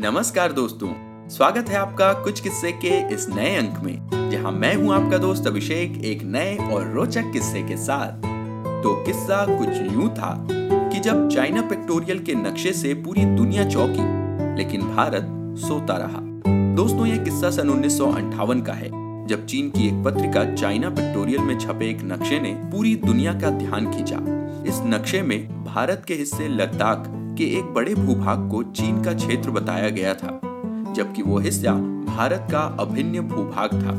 नमस्कार दोस्तों, स्वागत है आपका कुछ किस्से के इस नए अंक में, जहाँ मैं हूँ आपका दोस्त अभिषेक एक नए और रोचक किस्से के साथ। तो किस्सा कुछ यूँ था कि जब चाइना पिक्टोरियल के नक्शे से पूरी दुनिया चौकी, लेकिन भारत सोता रहा। दोस्तों ये किस्सा सन उन्नीस का है, जब चीन की एक पत्रिका चाइना पिक्टोरियल में छपे एक नक्शे ने पूरी दुनिया का ध्यान खींचा। इस नक्शे में भारत के हिस्से लद्दाख के एक बड़े भूभाग को चीन का क्षेत्र बताया गया था, जबकि वो हिस्सा भारत का अभिन्न भूभाग था।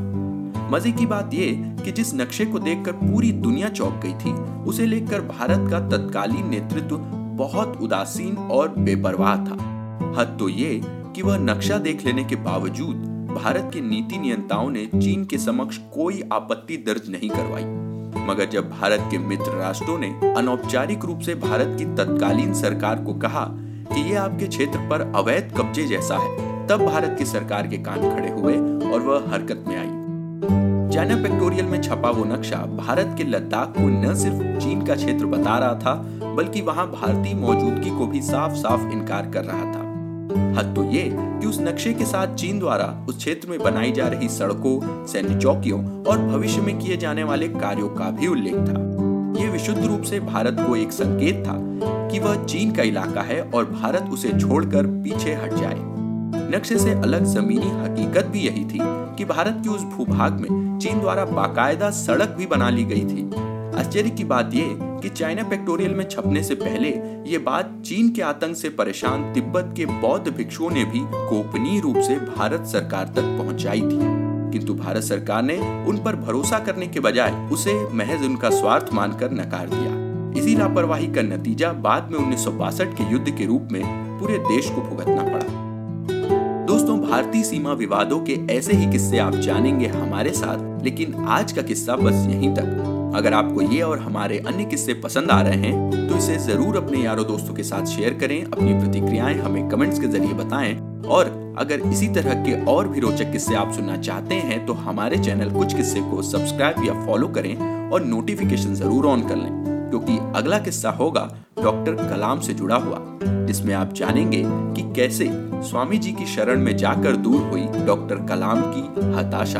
मज़े की बात ये कि जिस नक्शे को देखकर पूरी दुनिया चौंक गई थी, उसे लेकर भारत का तत्कालीन नेतृत्व बहुत उदासीन और बेपरवाह था। हद तो ये कि वह नक्शा देख लेने के बावजूद भारत के नीति नियंताओं ने चीन के समक्ष कोई आपत्ति दर्ज नहीं करवाई। मगर जब भारत के मित्र राष्ट्रों ने अनौपचारिक रूप से भारत की तत्कालीन सरकार को कहा कि ये आपके क्षेत्र पर अवैध कब्जे जैसा है, तब भारत की सरकार के कान खड़े हुए और वह हरकत में आई। चाइना पेक्टोरियल में छपा वो नक्शा भारत के लद्दाख को न सिर्फ़ चीन का क्षेत्र बता रहा था, बल्कि वहाँ भारतीय मौजूदगी को भी साफ़ साफ़ इनकार कर रहा था। हद तो ये कि उस नक्शे के साथ चीन द्वारा उस क्षेत्र में बनाई जा रही सड़कों, सैन्य चौकियों और भविष्य में किए जाने वाले कार्यों का भी उल्लेख था। ये विशुद्ध रूप से भारत को एक संकेत था कि वह चीन का इलाका है और भारत उसे छोड़कर पीछे हट जाए। नक्शे से अलग जमीनी हकीकत भी यही थी कि भारत के उस भूभाग में चीन द्वारा बाकायदा सड़क भी बना ली गई थी। आश्चर्य की बात यह कि चाइना पेक्टोरियल में छपने से पहले ये बात चीन के आतंक से परेशान तिब्बत के बौद्ध भिक्षुओं ने भी गोपनीय रूप से भारत सरकार तक पहुंचाई थी। किंतु भारत सरकार ने उन पर भरोसा करने के बजाय उसे महज उनका स्वार्थ मानकर नकार दिया। इसी लापरवाही का नतीजा बाद में उन्नीस सौ बासठ के युद्ध के रूप में पूरे देश को भुगतना पड़ा। दोस्तों, भारतीय सीमा विवादों के ऐसे ही किस्से आप जानेंगे हमारे साथ, लेकिन आज का किस्सा बस यहीं तक। अगर आपको ये और हमारे अन्य किस्से पसंद आ रहे हैं तो इसे ज़रूर अपने यारों दोस्तों के साथ शेयर करें, अपनी प्रतिक्रियाएँ हमें कमेंट्स के ज़रिए बताएँ। और अगर इसी तरह के और भी रोचक किस्से आप सुनना चाहते हैं तो हमारे चैनल कुछ किस्से को सब्सक्राइब या फॉलो करें और नोटिफिकेशन ज़रूर ऑन कर लें, क्योंकि अगला किस्सा होगा डॉक्टर कलाम से जुड़ा हुआ, जिसमें आप जानेंगे कि कैसे स्वामी जी की शरण में जाकर दूर हुई डॉक्टर कलाम की हताशा।